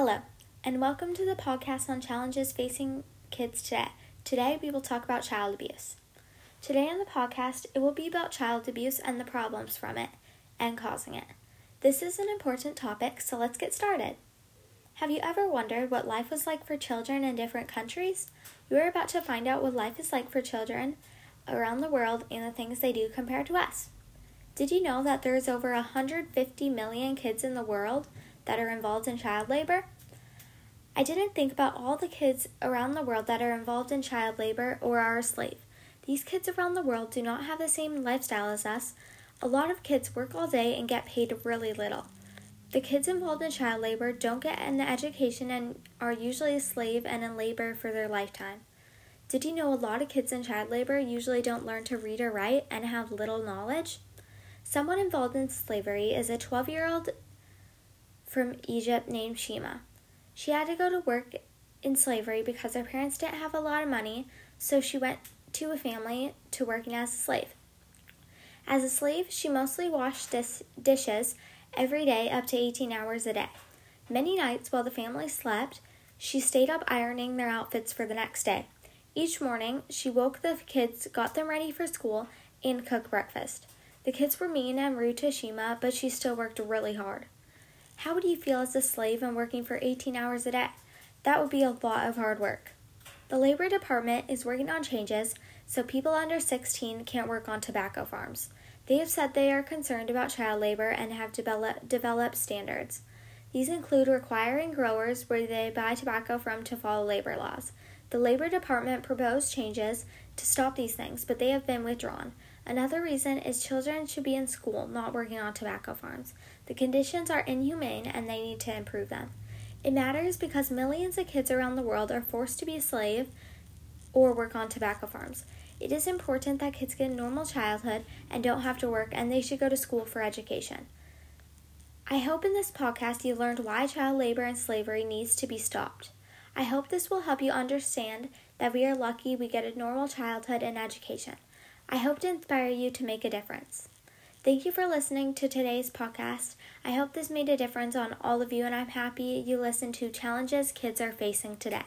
Hello, and welcome to the podcast on challenges facing kids today. Today, we will talk about child abuse. Today on the podcast, it will be about child abuse and the problems from it and causing it. This is an important topic, so let's get started. Have you ever wondered what life was like for children in different countries? You are about to find out what life is like for children around the world and the things they do compared to us. Did you know that there is over 150 million kids in the world that are involved in child labor? I didn't think about all the kids around the world that are involved in child labor or are a slave. These kids around the world do not have the same lifestyle as us. A lot of kids work all day and get paid really little. The kids involved in child labor don't get an education and are usually a slave and in labor for their lifetime. Did you know a lot of kids in child labor usually don't learn to read or write and have little knowledge? Someone involved in slavery is a 12 year old from Egypt named Shima. She had to go to work in slavery because her parents didn't have a lot of money, so she went to a family to working as a slave. As a slave, she mostly washed dis- dishes every day up to 18 hours a day. Many nights while the family slept, she stayed up ironing their outfits for the next day. Each morning, she woke the kids, got them ready for school, and cooked breakfast. The kids were mean and rude to Shima, but she still worked really hard. How would you feel as a slave and working for 18 hours a day? That would be a lot of hard work. The Labor Department is working on changes so people under 16 can't work on tobacco farms. They have said they are concerned about child labor and have develop, developed standards. These include requiring growers where they buy tobacco from to follow labor laws. The Labor Department proposed changes to stop these things, but they have been withdrawn. Another reason is children should be in school, not working on tobacco farms. The conditions are inhumane and they need to improve them. It matters because millions of kids around the world are forced to be a slave or work on tobacco farms. It is important that kids get a normal childhood and don't have to work, and they should go to school for education. I hope in this podcast you learned why child labor and slavery needs to be stopped. I hope this will help you understand that we are lucky we get a normal childhood and education. I hope to inspire you to make a difference. Thank you for listening to today's podcast. I hope this made a difference on all of you, and I'm happy you listened to challenges kids are facing today.